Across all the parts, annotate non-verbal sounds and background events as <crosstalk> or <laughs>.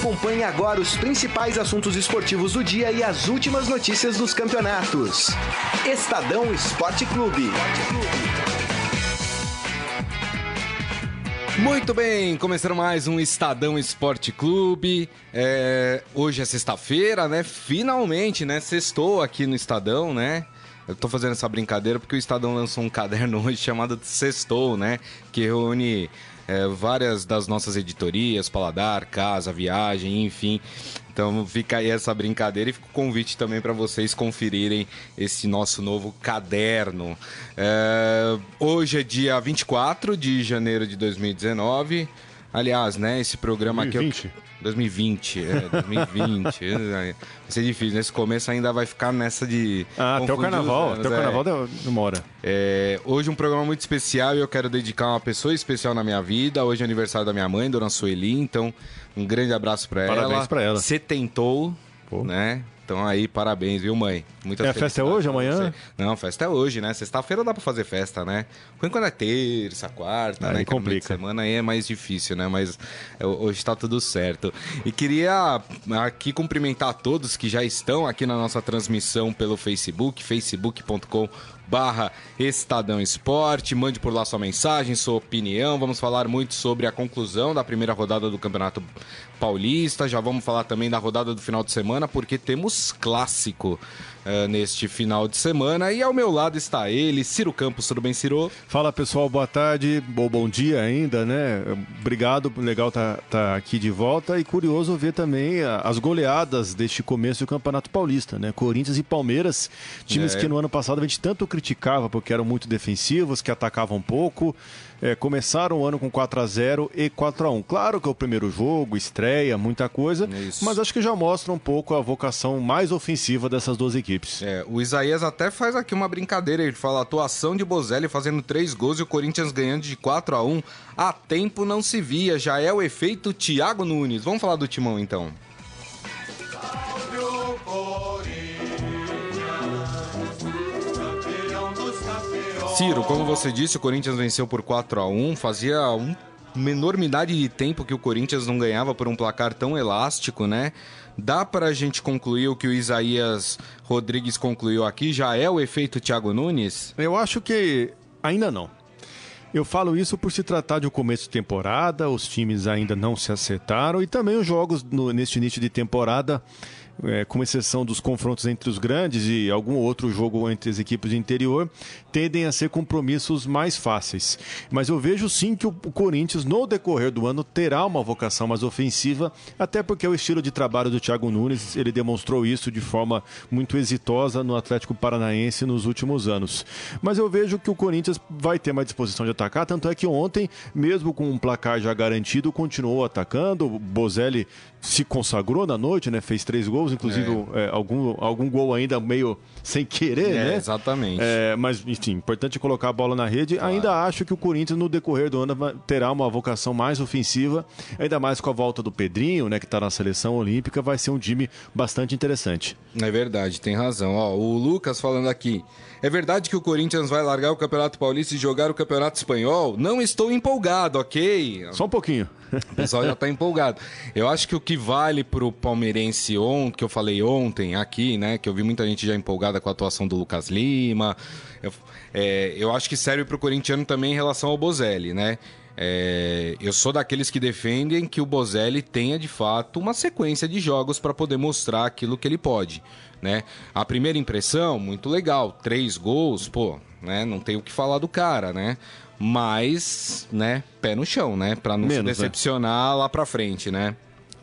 Acompanhe agora os principais assuntos esportivos do dia e as últimas notícias dos campeonatos. Estadão Esporte Clube. Muito bem, começando mais um Estadão Esporte Clube. É, hoje é sexta-feira, né? Finalmente, né? Sextou aqui no Estadão, né? Eu tô fazendo essa brincadeira porque o Estadão lançou um <laughs> caderno hoje chamado Sextou, né? Que reúne é, várias das nossas editorias, Paladar, Casa, Viagem, enfim. Então fica aí essa brincadeira e fica o convite também para vocês conferirem esse nosso novo caderno. É, hoje é dia 24 de janeiro de 2019. Aliás, né, esse programa 2020. aqui. 2020, é, 2020. vai ser difícil. Nesse começo ainda vai ficar nessa de. Ah, até o carnaval. anos, Até o é. carnaval demora. É, hoje um programa muito especial e eu quero dedicar uma pessoa especial na minha vida. Hoje é aniversário da minha mãe, Dona Sueli, então um grande abraço pra ela. Parabéns pra ela. Você tentou, Pô. né? Então aí, parabéns, viu, mãe? Muitas É, a festa é hoje, amanhã? Não, festa é hoje, né? Sexta-feira dá pra fazer festa, né? Quando é terça, quarta, Aí né? Que é complica. semana aí é mais difícil, né? Mas é, hoje tá tudo certo. E queria aqui cumprimentar todos que já estão aqui na nossa transmissão pelo Facebook, facebook.com barra Estadão Esporte. Mande por lá sua mensagem, sua opinião. Vamos falar muito sobre a conclusão da primeira rodada do Campeonato Paulista. Já vamos falar também da rodada do final de semana, porque temos clássico eh, neste final de semana. E ao meu lado está ele, Ciro Campos. Tudo bem, Ciro? Fala pessoal, boa tarde, ou bom dia ainda, né? Obrigado, legal tá, tá aqui de volta e curioso ver também a- as goleadas deste começo do Campeonato Paulista, né? Corinthians e Palmeiras, times É. que no ano passado a gente tanto criticava porque eram muito defensivos, que atacavam pouco. É, começaram o ano com 4 a 0 e 4 a 1 Claro que é o primeiro jogo, estreia, muita coisa, Isso. mas acho que já mostra um pouco a vocação mais ofensiva dessas duas equipes. É, o Isaías até faz aqui uma brincadeira. Ele fala: atuação de Bozelli fazendo três gols e o Corinthians ganhando de 4 a 1 Há tempo não se via. Já é o efeito Thiago Nunes. Vamos falar do timão então. Ciro, como você disse, o Corinthians venceu por 4 a 1 Fazia um- uma enormidade de tempo que o Corinthians não ganhava por um placar tão elástico, né? Dá pra gente concluir o que o Isaías Rodrigues concluiu aqui? Já é o efeito Thiago Nunes? Eu acho que ainda não. Eu falo isso por se tratar de um começo de temporada, os times ainda não se acertaram e também os jogos no- neste início de temporada, é, com exceção dos confrontos entre os grandes e algum outro jogo entre as equipes do interior, tendem a ser compromissos mais fáceis. Mas eu vejo sim que o Corinthians, no decorrer do ano, terá uma vocação mais ofensiva, até porque o estilo de trabalho do Thiago Nunes, ele demonstrou isso de forma muito exitosa no Atlético Paranaense nos últimos anos. Mas eu vejo que o Corinthians vai ter mais disposição de atacar, tanto é que ontem, mesmo com um placar já garantido, continuou atacando. O Bozelli se consagrou na noite, né? Fez três gols, inclusive é, algum, algum gol ainda meio sem querer, É, né? exatamente. É, mas, enfim, importante colocar a bola na rede. Ainda acho que o Corinthians, no decorrer do ano, terá uma vocação mais ofensiva, ainda mais com a volta do Pedrinho, né, que está na seleção olímpica, vai ser um time bastante interessante. É verdade, tem razão. Ó, o Lucas falando aqui. É verdade que o Corinthians vai largar o Campeonato Paulista e jogar o Campeonato Espanhol? Não estou empolgado, ok? Só um pouquinho. O pessoal já tá empolgado. Eu acho que o que vale pro palmeirense ontem, que eu falei ontem aqui, né? Que eu vi muita gente já empolgada com a atuação do Lucas Lima. Eu, é, eu acho que serve pro corintiano também em relação ao Bozelli, né? É, eu sou daqueles que defendem que o Bozelli tenha de fato uma sequência de jogos para poder mostrar aquilo que ele pode, né? A primeira impressão, muito legal, três gols, pô, né? Não tem o que falar do cara, né? Mas, né? Pé no chão, né? Para não se Menos, né? decepcionar lá para frente, né?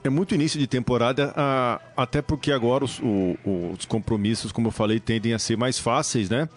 É muito início de temporada, ah, até porque agora os, o- os compromissos, como eu falei, tendem a ser mais fáceis, né?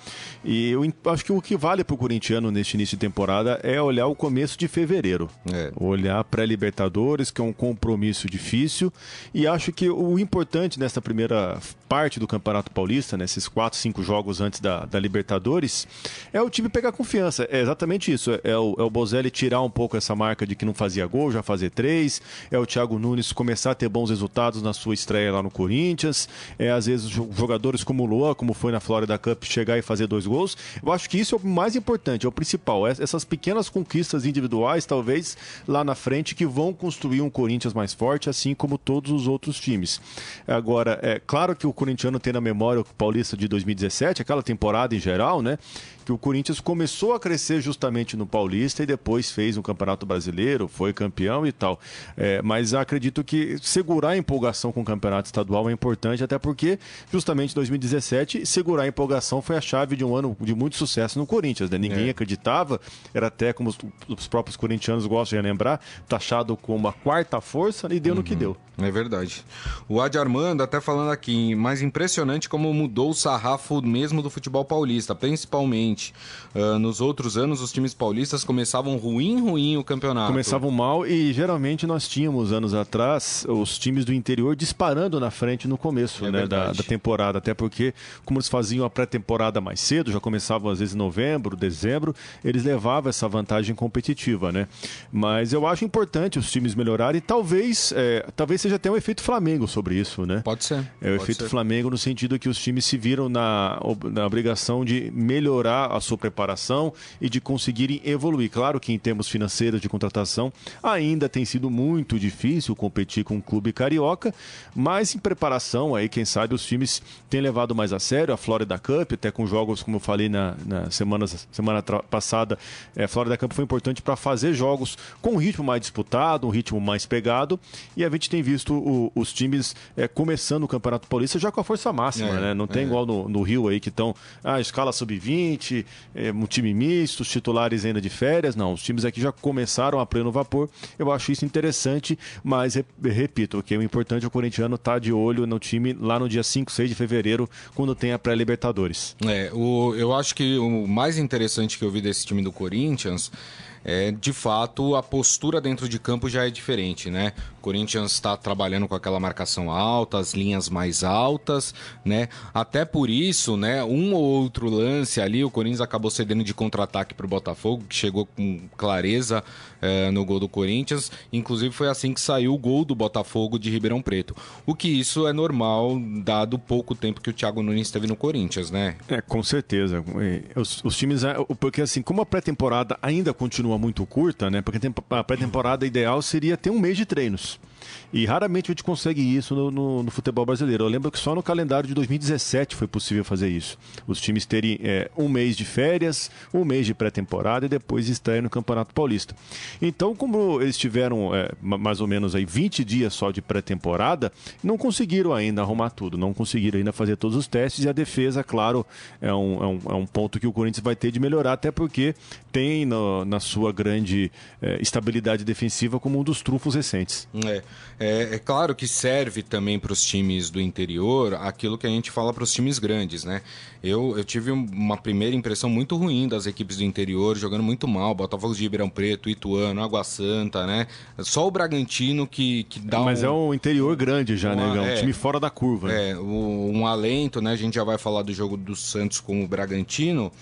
E eu acho que o que vale para o corintiano neste início de temporada é olhar o começo de fevereiro. É. Olhar pré-Libertadores, que é um compromisso difícil. E acho que o importante nessa primeira parte do Campeonato Paulista, nesses quatro, cinco jogos antes da, da Libertadores, é o time pegar confiança. É exatamente isso. É o, é o Bozelli tirar um pouco essa marca de que não fazia gol, já fazer três. É o Thiago Nunes começar a ter bons resultados na sua estreia lá no Corinthians. É, às vezes jogadores como o Luan, como foi na Florida Cup, chegar e fazer dois gols. Eu acho que isso é o mais importante, é o principal. Essas pequenas conquistas individuais, talvez lá na frente, que vão construir um Corinthians mais forte, assim como todos os outros times. Agora, é claro que o corintiano tem na memória o Paulista de 2017, aquela temporada em geral, né? Que o Corinthians começou a crescer justamente no Paulista e depois fez um Campeonato Brasileiro, foi campeão e tal. É, mas acredito que segurar a empolgação com o Campeonato Estadual é importante, até porque justamente 2017 segurar a empolgação foi a chave de um ano de muito sucesso no Corinthians. Né? Ninguém é. acreditava, era até como os, os, próprios corintianos gostam de lembrar, taxado como a quarta força e deu uhum. no que uhum. deu. É verdade. O Adi Armando até falando aqui, mais impressionante como mudou o sarrafo mesmo do futebol paulista, principalmente. Uh, nos outros anos, os times paulistas começavam ruim, ruim o campeonato. Começavam mal e geralmente nós tínhamos anos atrás os times do interior disparando na frente no começo é né, da, da, temporada, até porque, como eles faziam a pré-temporada mais cedo, já começavam às vezes em novembro, dezembro, eles levavam essa vantagem competitiva, né? Mas eu acho importante os times melhorarem e talvez, é, talvez seja até um efeito Flamengo sobre isso, né? Pode ser. É o efeito ser. Flamengo no sentido que os times se viram na, na obrigação de melhorar a sua preparação e de conseguirem evoluir. Claro que em termos financeiros de contratação ainda tem sido muito difícil competir com um clube carioca, mas em preparação aí, quem sabe os times têm levado mais a sério a Florida Cup, até com jogos, como eu falei na, na semana, semana passada, é, a Florida Cup foi importante para fazer jogos com um ritmo mais disputado, um ritmo mais pegado, e a gente tem visto o, os times é, começando o Campeonato Paulista já com a força máxima, é, né? Não tem é. igual no, no, Rio aí que estão, ah, escala sub-20, é, um time misto, os titulares ainda de férias. Não, os times aqui já começaram a pleno vapor. Eu acho isso interessante, mas repito, que o importante é o corintiano estar tá de olho no time lá no dia 5, 6 de fevereiro, quando tem a pré-Libertadores. É, o, eu acho que o mais interessante que eu vi desse time do Corinthians é, de fato a postura dentro de campo já é diferente, né? O Corinthians está trabalhando com aquela marcação alta, as linhas mais altas, né? Até por isso, né? Um ou outro lance ali, o Corinthians acabou cedendo de contra-ataque para o Botafogo, que chegou com clareza é, no gol do Corinthians. Inclusive foi assim que saiu o gol do Botafogo de Ribeirão Preto. O que isso é normal, dado pouco tempo que o Thiago Nunes esteve no Corinthians, né? É, com certeza. Os, os times, é, porque assim, como a pré-temporada ainda continua muito curta, né? Porque a pré-temporada ideal seria ter um mês de treinos. news. E raramente a gente consegue isso no, no, no, futebol brasileiro. Eu lembro que só no calendário de 2017 foi possível fazer isso. Os times terem é, um mês de férias, um mês de pré-temporada e depois estreia no Campeonato Paulista. Então, como eles tiveram é, mais ou menos aí 20 dias só de pré-temporada, não conseguiram ainda arrumar tudo, não conseguiram ainda fazer todos os testes e a defesa, claro, é um, é um, é um ponto que o Corinthians vai ter de melhorar, até porque tem no, na sua grande é, estabilidade defensiva como um dos trunfos recentes. É. É, é claro que serve também para os times do interior aquilo que a gente fala para os times grandes, né? Eu, eu tive uma primeira impressão muito ruim das equipes do interior, jogando muito mal. Botafogo de Ribeirão Preto, Ituano, Água Santa, né? Só o Bragantino que, que dá Mas um, é um interior grande já, né, uma, né? É um time fora da curva. Né? É, um, um alento, né? A gente já vai falar do jogo do Santos com o Bragantino.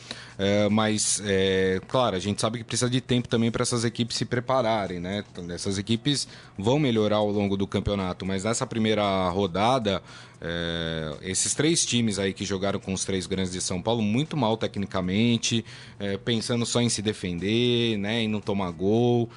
É, mas, é, claro, a gente sabe que precisa de tempo também para essas equipes se prepararem, né? Essas equipes vão melhorar ao longo do campeonato, mas nessa primeira rodada, é, esses três times aí que jogaram com os três grandes de São Paulo, muito mal tecnicamente, é, pensando só em se defender, né? Em não tomar gol.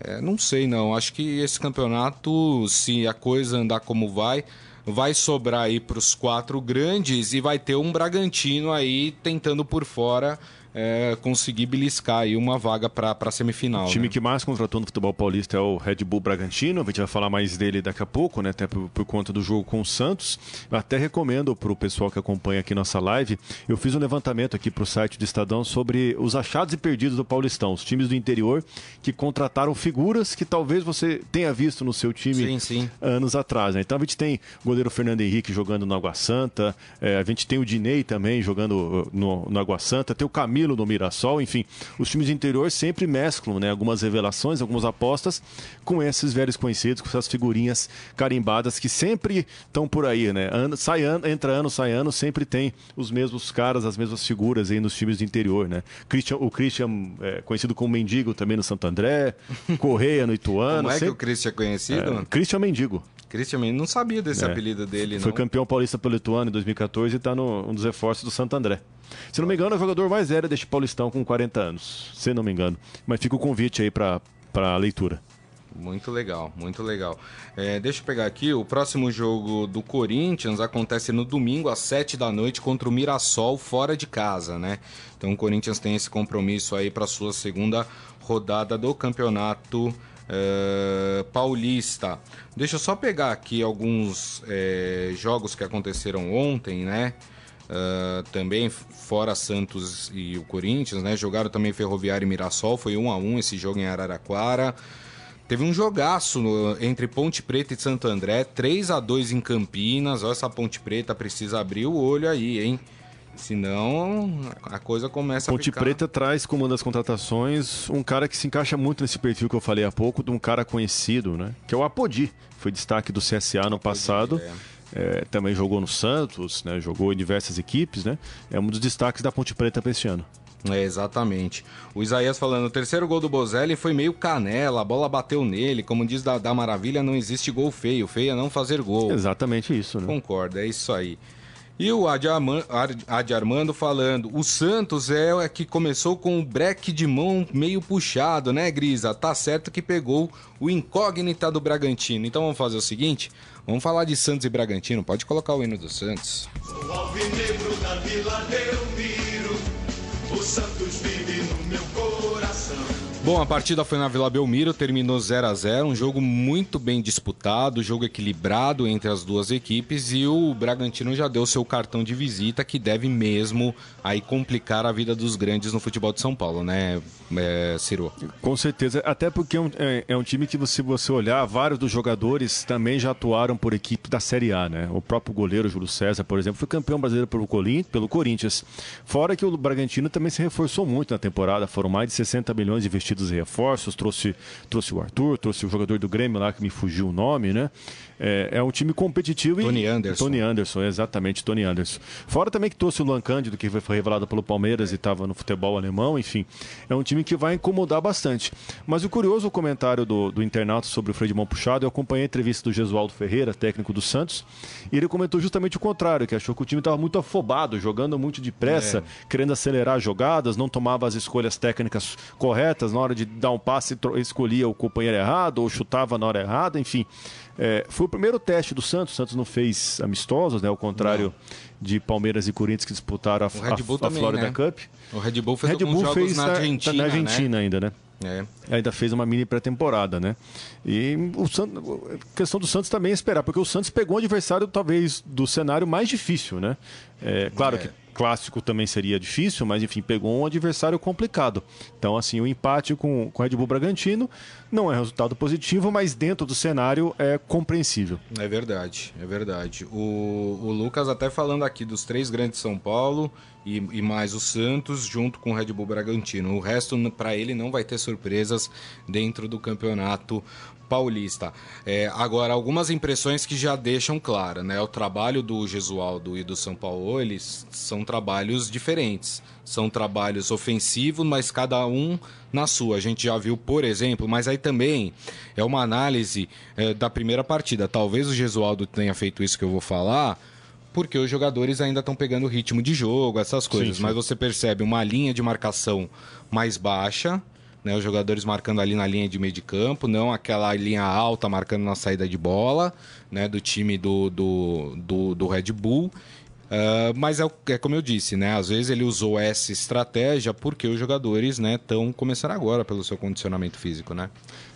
É, não sei, não. Acho que esse campeonato, se a coisa andar como vai vai sobrar aí para os quatro grandes e vai ter um Bragantino aí tentando por fora é, conseguir beliscar aí uma vaga para a semifinal. O time né? que mais contratou no futebol paulista é o Red Bull Bragantino. A gente vai falar mais dele daqui a pouco, né? Até por, por conta do jogo com o Santos. Eu até recomendo para o pessoal que acompanha aqui nossa live. Eu fiz um levantamento aqui para o site do Estadão sobre os achados e perdidos do Paulistão. Os times do interior que contrataram figuras que talvez você tenha visto no seu time sim, sim. anos atrás. Né? Então a gente tem o goleiro Fernando Henrique jogando no Água Santa. É, a gente tem o Dinei também jogando uh, no, no Água Santa. Tem o Camilo Danilo, no Mirassol, enfim, os times de interior sempre mesclam né, algumas revelações, algumas apostas com esses velhos conhecidos, com essas figurinhas carimbadas que sempre estão por aí, né? Ano, sai ano, entra ano, sai ano, sempre tem os mesmos caras, as mesmas figuras aí nos times do interior, né? Christian, o Christian, é, conhecido como Mendigo também no Santo André, <laughs> Correia no Ituano. Como é sempre... que o Christian é conhecido? É, Christian Mendigo. Christian Mendigo, não sabia desse é. apelido dele, Foi não. campeão paulista pelo Ituano em 2014 e está no um dos reforços do Santo André. Se não me engano, é o jogador mais velho deste Paulistão com 40 anos, se não me engano. Mas fica o convite aí para a leitura. Muito legal, muito legal. É, deixa eu pegar aqui, o próximo jogo do Corinthians acontece no domingo às 7 da noite contra o Mirassol fora de casa, né? Então o Corinthians tem esse compromisso aí para sua segunda rodada do campeonato é, paulista. Deixa eu só pegar aqui alguns é, jogos que aconteceram ontem, né? Uh, também fora Santos e o Corinthians, né? Jogaram também Ferroviário e Mirassol, foi 1 a 1 esse jogo em Araraquara. Teve um jogaço no, entre Ponte Preta e Santo André, 3 a 2 em Campinas. Olha, essa Ponte Preta precisa abrir o olho aí, hein? Senão a coisa começa Ponte a ficar... Preta traz como uma das contratações um cara que se encaixa muito nesse perfil que eu falei há pouco, de um cara conhecido, né? Que é o Apodi. Foi destaque do CSA no passado. É. É, também jogou no Santos, né? Jogou em diversas equipes, né? É um dos destaques da Ponte Preta para este ano. É, exatamente. O Isaías falando, o terceiro gol do Bozelli foi meio canela, a bola bateu nele. Como diz da, da Maravilha, não existe gol feio. Feio é não fazer gol. Exatamente isso, né? Concordo, é isso aí. E o Adi, Armando falando, o Santos é que começou com o breque de mão meio puxado, né, Grisa? Tá certo que pegou o incógnita do Bragantino. Então vamos fazer o seguinte, vamos falar de Santos e Bragantino. Pode colocar o hino do Santos. Sou alvinegro da Vila Belmiro, o Santos vive. Bom, a partida foi na Vila Belmiro, terminou 0 a 0 um jogo muito bem disputado, jogo equilibrado entre as duas equipes e o Bragantino já deu seu cartão de visita que deve mesmo aí complicar a vida dos grandes no futebol de São Paulo, né, é, Ciro? Com certeza, até porque é um, é, é um time que se você olhar, vários dos jogadores também já atuaram por equipe da Série A, né? O próprio goleiro Júlio César, por exemplo, foi campeão brasileiro pelo, pelo Corinthians. Fora que o Bragantino também se reforçou muito na temporada, foram mais de 60 milhões investidos dos reforços, trouxe, trouxe o Arthur, trouxe o jogador do Grêmio lá que me fugiu o nome, né? É, é um time competitivo Tony e. Anderson. Tony Anderson, exatamente, Tony Anderson. Fora também que trouxe o Luan Cândido, que foi revelado pelo Palmeiras e estava no futebol alemão, enfim. É um time que vai incomodar bastante. Mas o curioso comentário do, do internauta sobre o freio de mão puxado, eu acompanhei a entrevista do Gesualdo Ferreira, técnico do Santos, e ele comentou justamente o contrário, que achou que o time estava muito afobado, jogando muito depressa, é. querendo acelerar jogadas, não tomava as escolhas técnicas corretas, na hora de dar um passe, escolhia o companheiro errado, ou chutava na hora errada, enfim. É, foi o primeiro teste do Santos. O Santos não fez amistosos, né? Ao contrário não. de Palmeiras e Corinthians que disputaram a, a, a Florida né? Cup. O Red Bull fez Red Bull fez na Argentina, na Argentina né? ainda, né? É. Ainda fez uma mini pré-temporada, né? E o Santos, a questão do Santos também é esperar, porque o Santos pegou um adversário talvez do cenário mais difícil, né? É, claro é. que clássico também seria difícil, mas enfim, pegou um adversário complicado. Então, assim, o empate com, o Red Bull Bragantino não é resultado positivo, mas dentro do cenário é compreensível. É verdade, é verdade. O, o Lucas até falando aqui dos três grandes São Paulo e, e mais o Santos junto com o Red Bull Bragantino. O resto, para ele, não vai ter surpresas dentro do campeonato paulista. É, agora, algumas impressões que já deixam clara, né? O trabalho do Gesualdo e do São Paulo, eles são trabalhos diferentes. São trabalhos ofensivos, mas cada um na sua. A gente já viu, por exemplo, mas aí também é uma análise é, da primeira partida. Talvez o Gesualdo tenha feito isso que eu vou falar, porque os jogadores ainda estão pegando ritmo de jogo, essas coisas. Sim, sim. Mas você percebe uma linha de marcação mais baixa né, os jogadores marcando ali na linha de meio de campo, não aquela linha alta marcando na saída de bola, né, do time do, do, do, do Red Bull. Uh, mas é, é, como eu disse, né? Às vezes ele usou essa estratégia porque os jogadores estão né, começando agora pelo seu condicionamento físico, né?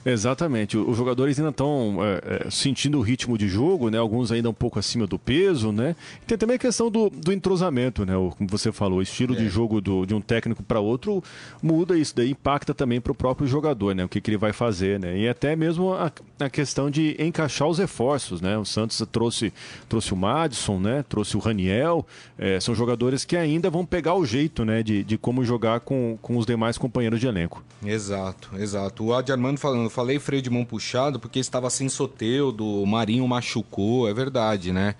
Exatamente. Os jogadores ainda estão é, é, sentindo o ritmo de jogo, né? Alguns ainda um pouco acima do peso, né? Tem também a questão do, do entrosamento, né? O, como você falou, o estilo é. de jogo do, de um técnico para outro muda isso daí impacta também para o próprio jogador, né? O que, que, ele vai fazer, né? E até mesmo a, a, questão de encaixar os reforços, né? O Santos trouxe trouxe o Madison, né? Trouxe o Raniel, é, são jogadores que ainda vão pegar o jeito, né? De, de como jogar com, com os demais companheiros de elenco. Exato, exato. O Adi Armando falando eu falei freio de mão puxado porque estava sem Soteudo, o Marinho machucou, é verdade, né?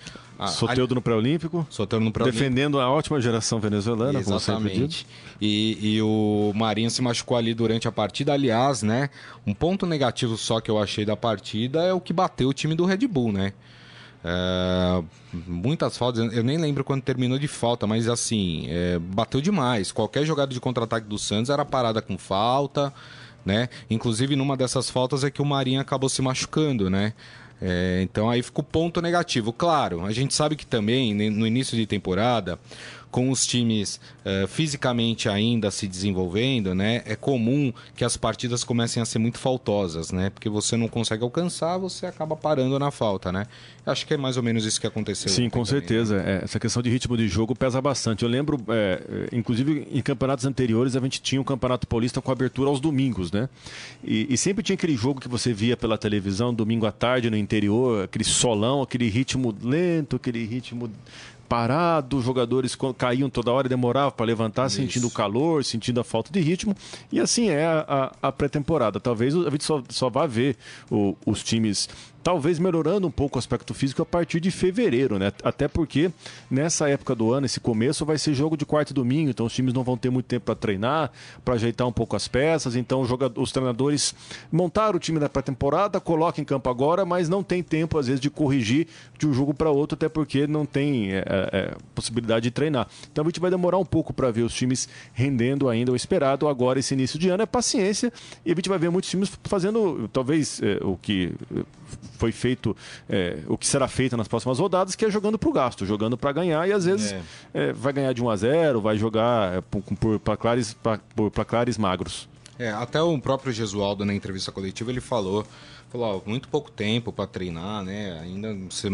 Soteudo no pré-olímpico. Soteudo no pré-olímpico. Defendendo a ótima geração venezuelana, Exatamente. E, e, o Marinho se machucou ali durante a partida. Aliás, né? Um ponto negativo só que eu achei da partida é o que bateu o time do Red Bull, né? É, muitas faltas, eu nem lembro quando terminou de falta, mas assim, é, bateu demais. Qualquer jogada de contra-ataque do Santos era parada com falta né? Inclusive, numa dessas faltas é que o Marinho acabou se machucando, né? É, então aí fica o ponto negativo. Claro, a gente sabe que também no início de temporada com os times uh, fisicamente ainda se desenvolvendo, né, é comum que as partidas comecem a ser muito faltosas, né, porque você não consegue alcançar, você acaba parando na falta, né. Acho que é mais ou menos isso que aconteceu. Sim, com também, certeza. Né? É, essa questão de ritmo de jogo pesa bastante. Eu lembro, é, inclusive em campeonatos anteriores, a gente tinha um campeonato paulista com abertura aos domingos, né, e, e sempre tinha aquele jogo que você via pela televisão, domingo à tarde no interior, aquele solão, aquele ritmo lento, aquele ritmo parado, os jogadores caíam toda hora, demorava para levantar, Isso. sentindo o calor, sentindo a falta de ritmo. E assim é a, a, a pré-temporada. Talvez a gente só, só vá ver o, os times talvez melhorando um pouco o aspecto físico a partir de fevereiro, né? Até porque nessa época do ano, esse começo vai ser jogo de quarto e domingo, então os times não vão ter muito tempo para treinar, para ajeitar um pouco as peças, então os treinadores montaram o time da pré-temporada, colocam em campo agora, mas não tem tempo às vezes de corrigir de um jogo para outro, até porque não tem é, é, é, possibilidade de treinar. Então a gente vai demorar um pouco para ver os times rendendo ainda o esperado agora esse início de ano é paciência e a gente vai ver muitos times fazendo talvez é, o que foi feito, é, o que será feito nas próximas rodadas, que é jogando para o gasto, jogando para ganhar e às vezes é. É, vai ganhar de 1 a 0 vai jogar é, por placares, por placares magros. É, até o próprio Gesualdo na entrevista coletiva ele falou, falou ó, muito pouco tempo para treinar, né? Ainda você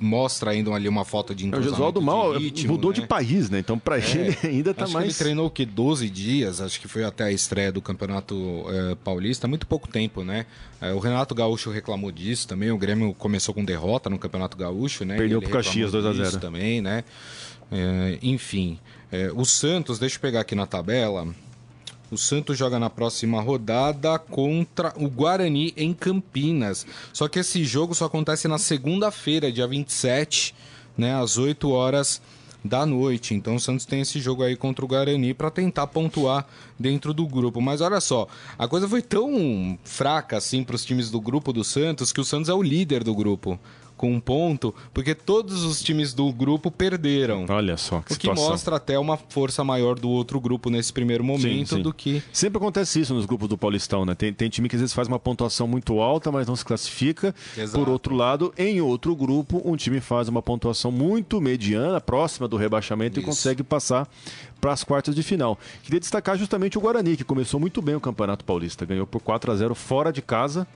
mostra ainda ali uma falta de entrosamento. É, o Gesualdo Mal ritmo, mudou né? de país, né? Então, para é, ele <laughs> ainda está mais. ele treinou o que? 12 dias, acho que foi até a estreia do Campeonato é, Paulista, muito pouco tempo, né? É, o Renato Gaúcho reclamou disso também. O Grêmio começou com derrota no Campeonato Gaúcho, né? Perdeu para o Caxias 2 a 0 também, né? É, enfim, o Santos, deixa eu pegar aqui na tabela. O Santos joga na próxima rodada contra o Guarani em Campinas. Só que esse jogo só acontece na segunda-feira, dia 27, né, às 8 horas da noite. Então o Santos tem esse jogo aí contra o Guarani para tentar pontuar dentro do grupo. Mas olha só, a coisa foi tão fraca assim para os times do grupo do Santos que o Santos é o líder do grupo com um ponto, porque todos os times do grupo perderam. Olha só que O que mostra até uma força maior do outro grupo nesse primeiro momento sim, sim. do que. Sempre acontece isso nos grupos do Paulistão, né? Tem, tem time que às vezes faz uma pontuação muito alta, mas não se classifica. Exato. Por outro lado, em outro grupo, um time faz uma pontuação muito mediana, próxima do rebaixamento isso. e consegue passar para as quartas de final. Queria destacar justamente o Guarani, que começou muito bem o Campeonato Paulista. Ganhou por 4 a 0 fora de casa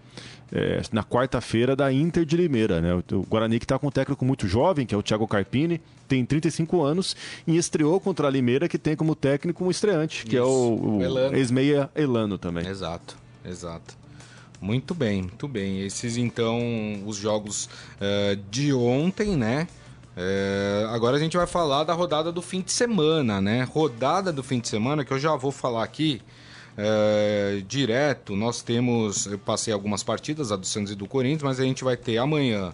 é, na quarta-feira da Inter de Limeira. Né? O Guarani que está com um técnico muito jovem, que é o Thiago Carpini, tem 35 anos e estreou contra a Limeira, que tem como técnico um estreante, que Isso. é o, o ex-meia Elano também. Exato, exato. Muito bem, muito bem. Esses então os jogos uh, de ontem, né? É, agora a gente vai falar da rodada do fim de semana, né? Rodada do fim de semana que eu já vou falar aqui é, direto, nós temos. Eu passei algumas partidas, a do Santos e do Corinthians, mas a gente vai ter amanhã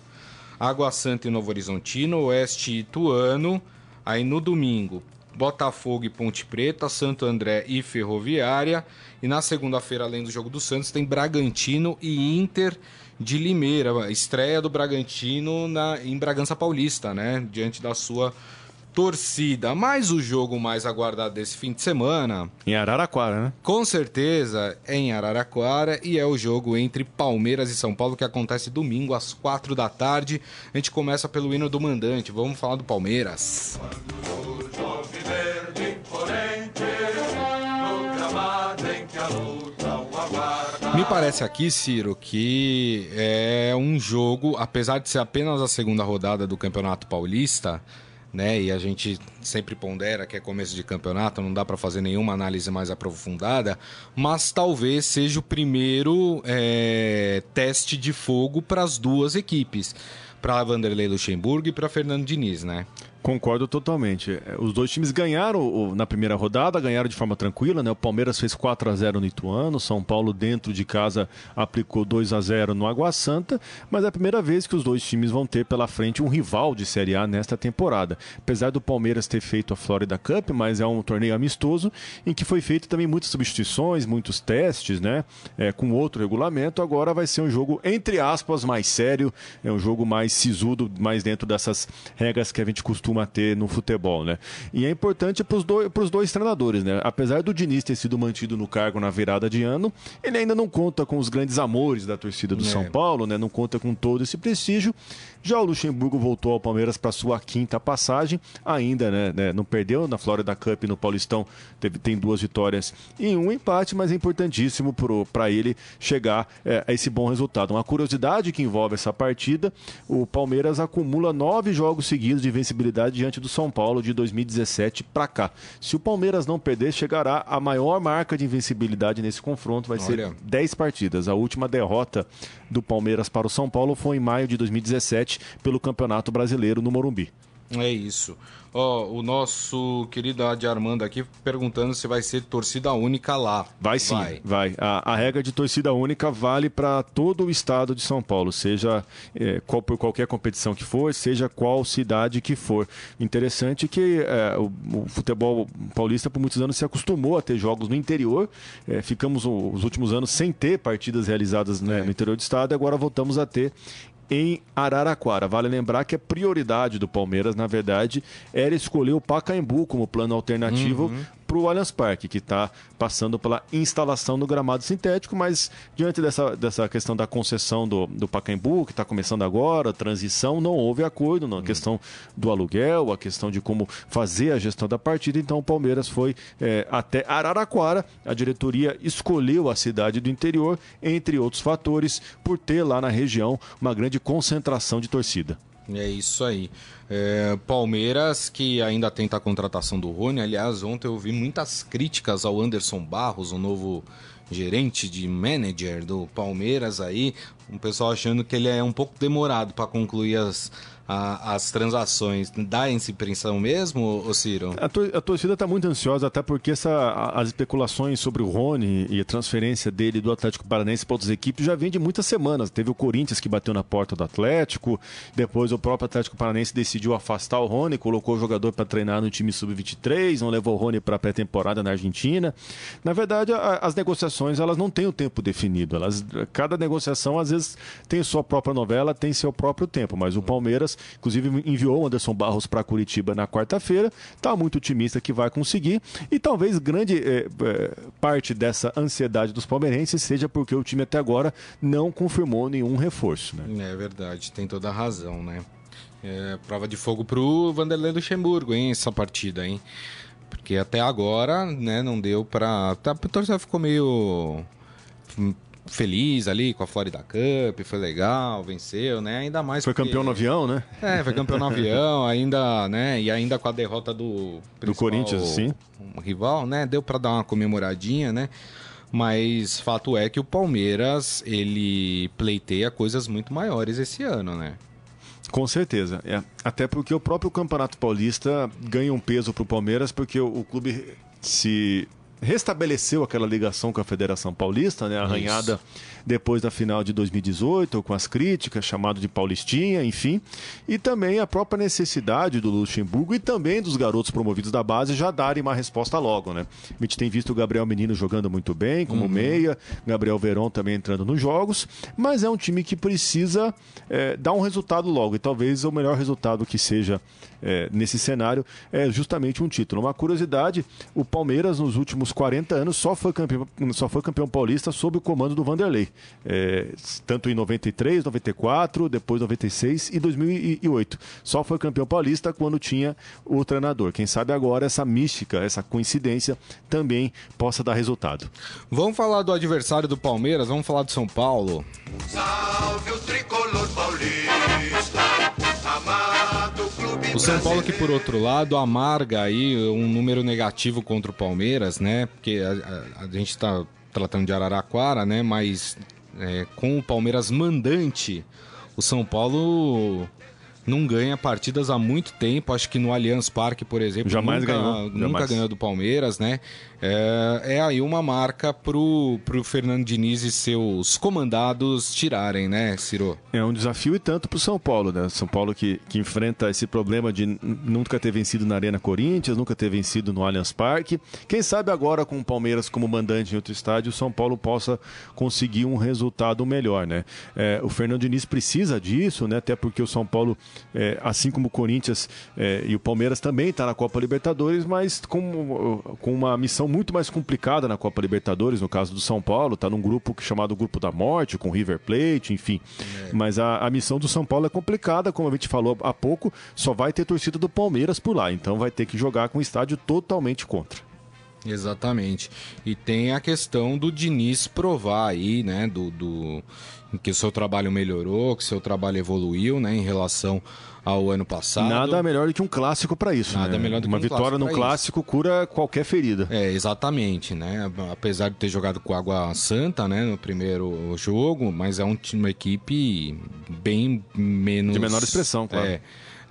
Água Santa e Novo Horizontino, Oeste e Ituano. Aí no domingo, Botafogo e Ponte Preta, Santo André e Ferroviária. E na segunda-feira, além do jogo do Santos, tem Bragantino e Inter de Limeira. Estreia do Bragantino na, em Bragança Paulista, né? Diante da sua torcida. Mas o jogo mais aguardado desse fim de semana. Em Araraquara, né? Com certeza é em Araraquara e é o jogo entre Palmeiras e São Paulo que acontece domingo às quatro da tarde. A gente começa pelo hino do mandante. Vamos falar do Palmeiras. Verde, Me parece aqui, Ciro, que é um jogo, apesar de ser apenas a segunda rodada do Campeonato Paulista, né? E a gente sempre pondera que é começo de campeonato, não dá para fazer nenhuma análise mais aprofundada, mas talvez seja o primeiro é, teste de fogo para as duas equipes, para Vanderlei Luxemburgo e para Fernando Diniz, né? Concordo totalmente. É, os dois times ganharam na primeira rodada, ganharam de forma tranquila, né? O Palmeiras fez 4 a 0 no Ituano, São Paulo dentro de casa aplicou 2 a 0 no Água Santa, mas é a primeira vez que os dois times vão ter pela frente um rival de Série A nesta temporada. Apesar do Palmeiras ter feito a Florida Cup, mas é um torneio amistoso em que foi feito também muitas substituições, muitos testes, né? É, com outro regulamento, agora vai ser um jogo entre aspas mais sério, é um jogo mais sisudo, mais dentro dessas regras que a gente costuma costuma ter no futebol, né? E é importante para os dois, dois treinadores, né? Apesar do Diniz ter sido mantido no cargo na virada de ano, ele ainda não conta com os grandes amores da torcida do é. São Paulo, né? Não conta com todo esse prestígio. Já o Luxemburgo voltou ao Palmeiras para sua quinta passagem, ainda né, né, não perdeu na Florida Cup no Paulistão, teve, tem duas vitórias e um empate, mas é importantíssimo para ele chegar é, a esse bom resultado. Uma curiosidade que envolve essa partida: o Palmeiras acumula nove jogos seguidos de vencibilidade diante do São Paulo de 2017 para cá. Se o Palmeiras não perder, chegará a maior marca de invencibilidade nesse confronto, vai Olha. ser 10 partidas. A última derrota do Palmeiras para o São Paulo foi em maio de 2017 pelo Campeonato Brasileiro no Morumbi. É isso. Ó, oh, o nosso querido Adi Armando aqui perguntando se vai ser torcida única lá. Vai sim, vai. vai. A, a, regra de torcida única vale para todo o estado de São Paulo, seja é, qual, por qualquer competição que for, seja qual cidade que for. Interessante que é, o, o, futebol paulista por muitos anos se acostumou a ter jogos no interior. É, ficamos os últimos anos sem ter partidas realizadas né, no interior do estado e agora voltamos a ter em Araraquara. Vale lembrar que a prioridade do Palmeiras, na verdade, era escolher o Pacaembu como plano alternativo uhum para o Allianz Parque, que está passando pela instalação do gramado sintético, mas diante dessa, dessa questão da concessão do, do Pacaembu, que está começando agora, transição, não houve acordo na questão do aluguel, a questão de como fazer a gestão da partida, então o Palmeiras foi é, até Araraquara, a diretoria escolheu a cidade do interior, entre outros fatores, por ter lá na região uma grande concentração de torcida. É isso aí. É, Palmeiras, que ainda tenta a contratação do Rony. Aliás, ontem eu vi muitas críticas ao Anderson Barros, o novo gerente de manager do Palmeiras aí. Um pessoal achando que ele é um pouco demorado para concluir as, a, as transações. Dá essa impressão mesmo, ô Ciro? A, a torcida está muito ansiosa, até porque essa, as especulações sobre o Rony e a transferência dele do Atlético Paranaense para outras equipes já vem de muitas semanas. Teve o Corinthians que bateu na porta do Atlético, depois o próprio Atlético Paranaense decidiu afastar o Rony, colocou o jogador para treinar no time sub-23, não levou o Rony para a pré-temporada na Argentina. Na verdade, as negociações elas não têm o tempo definido. Elas, cada negociação às vezes tem sua própria novela, tem seu próprio tempo, mas o Palmeiras inclusive enviou o Anderson Barros para Curitiba na quarta-feira, está muito otimista que vai conseguir e talvez grande é, é, parte dessa ansiedade dos palmeirenses seja porque o time até agora não confirmou nenhum reforço. Né? É verdade, tem toda a razão, né? É, prova de fogo pro Vanderlei Luxemburgo, hein, essa partida, hein? Porque até agora, né, não deu para tá, o torcedor ficou meio feliz ali com a Florida Cup, foi legal, venceu, né? Ainda mais Foi porque... campeão no avião, né? É, foi campeão no <laughs> avião, ainda, né? E ainda com a derrota do do Corinthians, sim. Um rival, né? Deu para dar uma comemoradinha, né? Mas fato é que o Palmeiras, ele pleiteia coisas muito maiores esse ano, né? Com certeza. É. Até porque o próprio Campeonato Paulista ganha um peso para o Palmeiras, porque o, o clube se restabeleceu aquela ligação com a Federação Paulista, né, arranhada Isso depois da final de 2018, com as críticas, chamado de Paulistinha, enfim, e também a própria necessidade do Luxemburgo e também dos garotos promovidos da base já darem uma resposta logo, né? A gente tem visto o Gabriel Menino jogando muito bem, como uhum. meia, Gabriel Veron também entrando nos jogos, mas é um time que precisa é, dar um resultado logo, e talvez o melhor resultado que seja é, nesse cenário é justamente um título. Uma curiosidade: o Palmeiras, nos últimos últimos 40 anos só foi campeão, só foi campeão paulista sob o comando do Vanderlei. É, tanto em 93, 94, depois 96 e 2008. Só foi campeão paulista quando tinha o treinador. Quem sabe agora essa mística, essa coincidência também possa dar resultado. Vamos falar do adversário do Palmeiras, vamos falar do São Paulo. Salve o tricolor paulista, amado O São Paulo que, por outro lado, amarga aí um número negativo contra o Palmeiras, né? Porque a, a- a gente está tratando de Araraquara, né? Mas é, com o Palmeiras mandante, o São Paulo não ganha partidas há muito tempo. Acho que no Allianz Parque, por exemplo, Jamais nunca, ganhou, nunca jamais. ganhou do Palmeiras, né? É, é aí uma marca pro, pro Fernando Diniz e seus comandados tirarem, né, Ciro? É um desafio e tanto para o São Paulo, né? São Paulo que, que enfrenta esse problema de nunca ter vencido na Arena Corinthians, nunca ter vencido no Allianz Parque. Quem sabe agora com o Palmeiras como mandante em outro estádio, o São Paulo possa conseguir um resultado melhor, né? É, o Fernando Diniz precisa disso, né? Até porque o São Paulo, é, assim como o Corinthians é, e o Palmeiras também está na Copa Libertadores, mas com, com uma missão muito mais complicada na Copa Libertadores, no caso do São Paulo, está num grupo que- chamado Grupo da Morte, com River Plate, enfim. Mas a, a missão do São Paulo é complicada, como a gente falou há pouco, só vai ter torcida do Palmeiras por lá, então vai ter que jogar com o estádio totalmente contra. Exatamente. E tem a questão do Diniz provar aí, né, do, do que o seu trabalho melhorou, que o seu trabalho evoluiu, né, em relação ao ano passado. Nada melhor do que um clássico para isso. Nada né? melhor do que Uma um vitória clássico pra clássico cura qualquer ferida. É, exatamente, né? Apesar de ter jogado com Água Santa, né, no primeiro jogo, mas é um time, uma equipe bem menos De menor expressão, claro. É,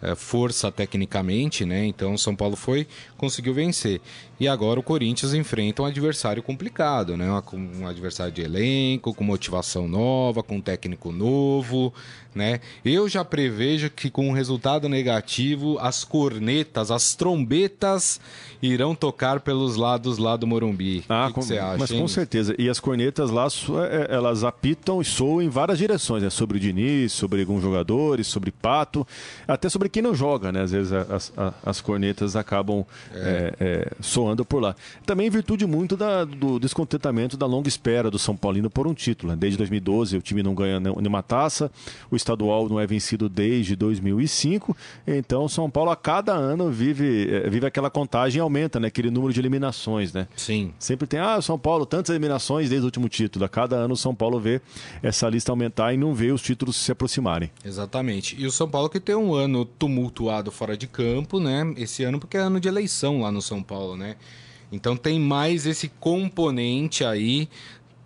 é, força tecnicamente, né? Então São Paulo foi, conseguiu vencer. E agora o Corinthians enfrenta um adversário complicado, né? Um, um adversário de elenco, com motivação nova, com um técnico novo, né? Eu já prevejo que com um resultado negativo, as cornetas, as trombetas irão tocar pelos lados lá do Morumbi. Ah, o que, você acha? mas hein? com certeza. E as cornetas lá, so- é, elas apitam e soam em várias direções, né? Sobre o Diniz, sobre alguns jogadores, sobre Pato, até sobre quem não joga, né? Às vezes as, a- as cornetas acabam é, é, soando por lá. Também em virtude muito da- do descontentamento da longa espera do São Paulino por um título. né? Desde 2012 o time não ganha ne- nenhuma taça, o estadual não é vencido desde 2005, então São Paulo a cada ano vive, é, vive aquela contagem e aumenta, né? Aquele número de eliminações, né? Sim. Sempre tem, ah, o São Paulo, tantas eliminações desde o último título. A cada ano o São Paulo vê essa lista aumentar e não vê os títulos se aproximarem. Exatamente. E o São Paulo que tem um ano tumultuado fora de campo, né? Esse ano porque é ano de eleição lá no São Paulo, né? Então tem mais esse componente aí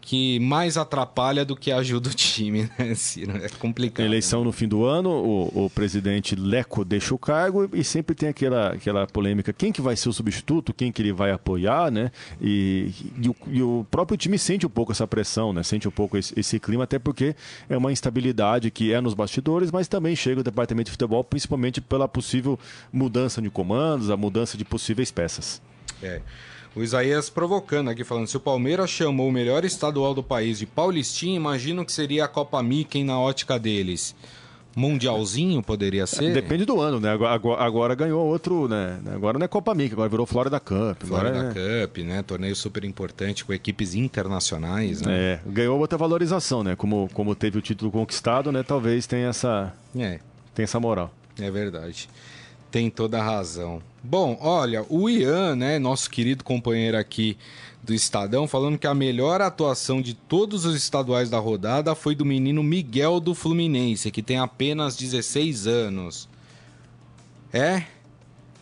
que mais atrapalha do que ajuda o time, <laughs> né, Ciro? É complicado. Eleição no fim do ano, o, o presidente Leco deixa o cargo e sempre tem aquela, aquela polêmica, quem que vai ser o substituto, quem que ele vai apoiar, né? E, e o, e o próprio time sente um pouco essa pressão, né? Sente um pouco esse, esse clima, até porque é uma instabilidade que é nos bastidores, mas também chega o departamento de futebol, principalmente pela possível mudança de comandos, a mudança de possíveis peças. É. O Isaías provocando aqui, falando: se o Palmeiras chamou o melhor estadual do país de Paulistinha, imagino que seria a Copa Mickey na ótica deles. Mundialzinho poderia ser? Depende do ano, né? Agora, agora- ganhou outro, né? Agora não é Copa Mickey, agora virou Florida Cup. Florida é, Cup, né? Torneio super importante com equipes internacionais, né? é, ganhou outra valorização, né? Como, como teve o título conquistado, né? Talvez tenha essa, É, tenha essa moral. é verdade. Tem toda a razão. Bom, olha, o Ian, né, nosso querido companheiro aqui do Estadão, falando que a melhor atuação de todos os estaduais da rodada foi do menino Miguel do Fluminense, que tem apenas 16 anos. É?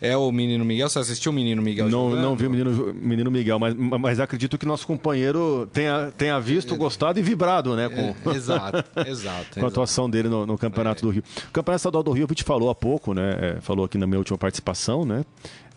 É o menino Miguel? Você assistiu o menino Miguel Não, jogando? não vi o menino, menino Miguel, mas, mas acredito que nosso companheiro tenha, tenha visto, gostado e vibrado, né? Com, É, exato, <laughs> exato. com a atuação dele no, no Campeonato do Rio. O Campeonato Estadual do Rio, a gente falou há pouco, né? é, falou aqui na minha última participação, né?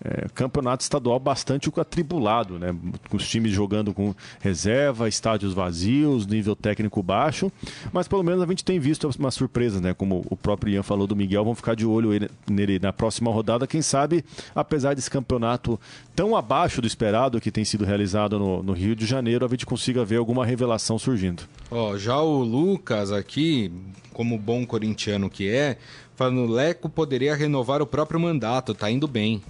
É, campeonato estadual bastante atribulado, né? Com os times jogando com reserva, estádios vazios, nível técnico baixo. Mas pelo menos a gente tem visto umas surpresas, né? Como o próprio Ian falou do Miguel, vamos ficar de olho ele- nele na próxima rodada. Quem sabe, apesar desse campeonato tão abaixo do esperado que tem sido realizado no, no Rio de Janeiro, a gente consiga ver alguma revelação surgindo. Ó, já o Lucas aqui, como bom corintiano que é, falando Leco poderia renovar o próprio mandato, tá indo bem.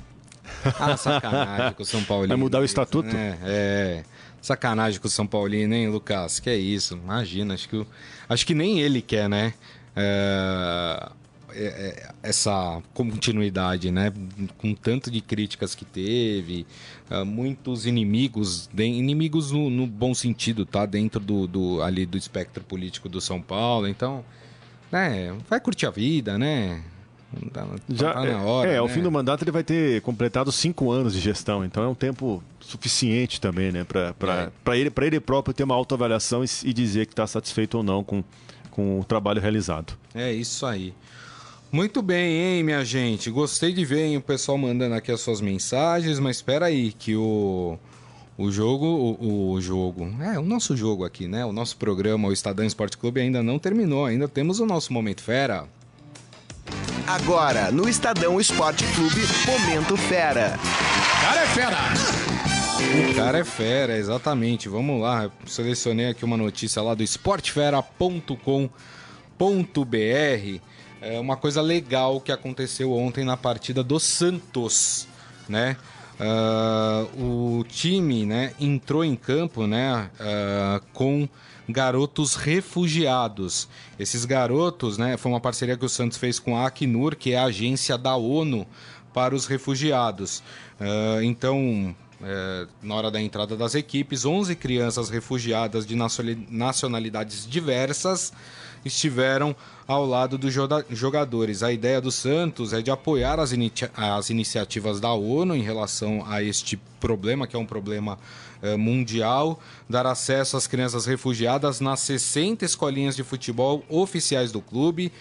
Ah, sacanagem com o São Paulino. Vai mudar o estatuto? É, é. Sacanagem com o São Paulino, hein, Lucas? Que é isso? Imagina, acho que, o- acho que nem ele quer, né? É, é, é, essa continuidade, né? Com tanto de críticas que teve, é, muitos inimigos, de- inimigos no, no bom sentido, tá? Dentro do, do- ali do espectro político do São Paulo. Então, né? Vai curtir a vida, né? Tá, Já, tá na hora. é, ao né? fim do mandato ele vai ter completado cinco anos de gestão, então é um tempo suficiente também, né, É. para ele, pra ele próprio ter uma autoavaliação e, e dizer que está satisfeito ou não com, com o trabalho realizado. É isso aí. Muito bem, hein, minha gente? Gostei de ver hein, o pessoal mandando aqui as suas mensagens, mas espera aí que o o jogo, o, o jogo, é o nosso jogo aqui, né? O nosso programa, o Estadão Esporte Clube ainda não terminou, ainda temos o nosso momento fera. Agora, no Estadão Esporte Clube, Momento Fera. O cara é fera, exatamente. Vamos lá, selecionei aqui uma notícia lá do esportefera.com.br. É uma coisa legal que aconteceu ontem na partida do Santos, né? Ah, o time, né, entrou em campo, né, ah, com garotos refugiados. Esses garotos, né, foi uma parceria que o Santos fez com a Acnur, que é a agência da ONU para os refugiados. Ah, então, é, na hora da entrada das equipes, 11 crianças refugiadas de nacionalidades diversas estiveram ao lado dos jogadores. A ideia do Santos é de apoiar as, as iniciativas da ONU em relação a este problema, que é um problema eh, mundial, dar acesso às crianças refugiadas nas 60 escolinhas de futebol oficiais do clube,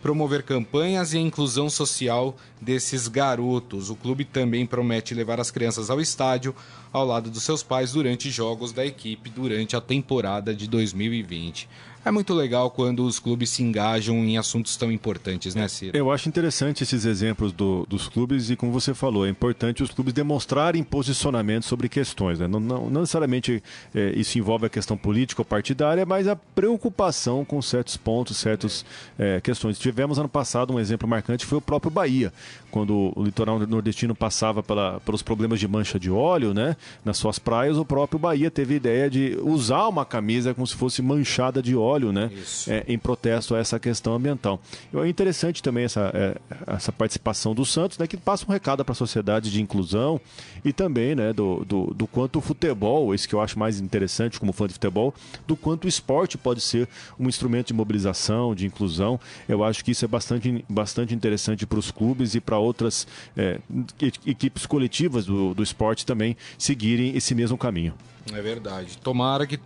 promover campanhas e a inclusão social desses garotos. O clube também promete levar as crianças ao estádio ao lado dos seus pais durante jogos da equipe durante a temporada de 2020. É muito legal quando os clubes se engajam em assuntos tão importantes, né, Ciro? Eu acho interessante esses exemplos do- dos clubes e, como você falou, é importante os clubes demonstrarem posicionamento sobre questões. né? Não, não- não necessariamente eh, isso envolve a questão política ou partidária, mas a preocupação com certos pontos, certas eh, questões. Tivemos ano passado um exemplo marcante, foi o próprio Bahia, quando o litoral nordestino passava pela- pelos problemas de mancha de óleo né, nas suas praias, o próprio Bahia teve a ideia de usar uma camisa como se fosse manchada de óleo, né? É, em protesto a essa questão ambiental. E É interessante também essa, é, essa participação do Santos, né, que passa um recado para a sociedade de inclusão e também né, do, do, do quanto o futebol, esse que eu acho mais interessante como fã de futebol, do quanto o esporte pode ser um instrumento de mobilização, de inclusão. Eu acho que isso é bastante, bastante interessante para os clubes e para outras é, equipes coletivas do, do esporte também seguirem esse mesmo caminho. É verdade. Tomara que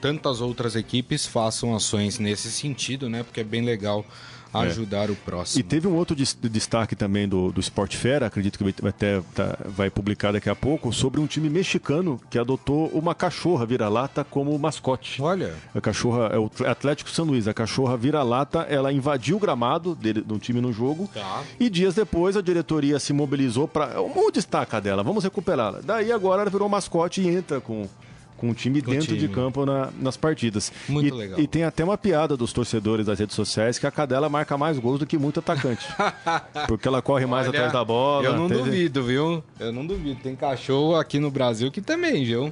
tantas outras equipes façam ações nesse sentido, né? Porque é bem legal ajudar o E próximo. teve um outro des- destaque também do, do Sport Fera, acredito que até tá- vai publicar daqui a pouco, sobre um time mexicano que adotou uma cachorra vira-lata como mascote. Olha, A cachorra é o Atlético São Luís. A cachorra vira-lata, ela invadiu o gramado dele, do time no jogo. Tá. E dias depois a diretoria se mobilizou para. O destaca dela, vamos recuperá-la. Daí agora ela virou mascote e entra com, com o time Com o dentro de time. campo na- nas partidas. Muito e, legal. E tem até uma piada dos torcedores das redes sociais que a cadela marca mais gols do que muito atacante. <laughs> porque ela corre mais olha, atrás da bola. Eu não teve- duvido, viu? Eu não duvido. Tem cachorro aqui no Brasil que também, viu?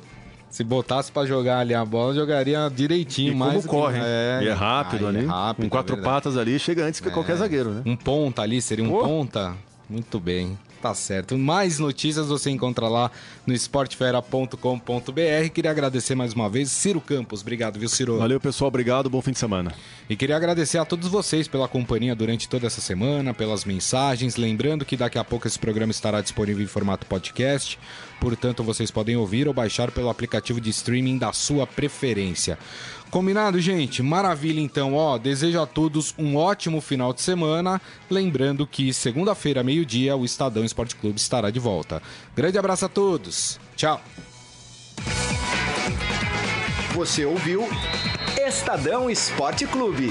Se botasse pra jogar ali a bola, jogaria direitinho, E mais como do que- corre, hein? e é rápido ali. é rápido, com quatro é patas ali, chega antes que qualquer zagueiro, né? Um ponta ali, seria um Pô. ponta? Muito bem. Tá certo. Mais notícias você encontra lá no esportefera.com.br. Queria agradecer mais uma vez, Ciro Campos. Obrigado, viu, Ciro? Valeu, pessoal. Obrigado. Bom fim de semana. E queria agradecer a todos vocês pela companhia durante toda essa semana, pelas mensagens. Lembrando que daqui a pouco esse programa estará disponível em formato podcast. Portanto, vocês podem ouvir ou baixar pelo aplicativo de streaming da sua preferência. Combinado, gente? Maravilha, então. Ó, desejo a todos um ótimo final de semana. Lembrando que segunda-feira, meio-dia, o Estadão Esporte Clube estará de volta. Grande abraço a todos. Tchau. Você ouviu Estadão Esporte Clube.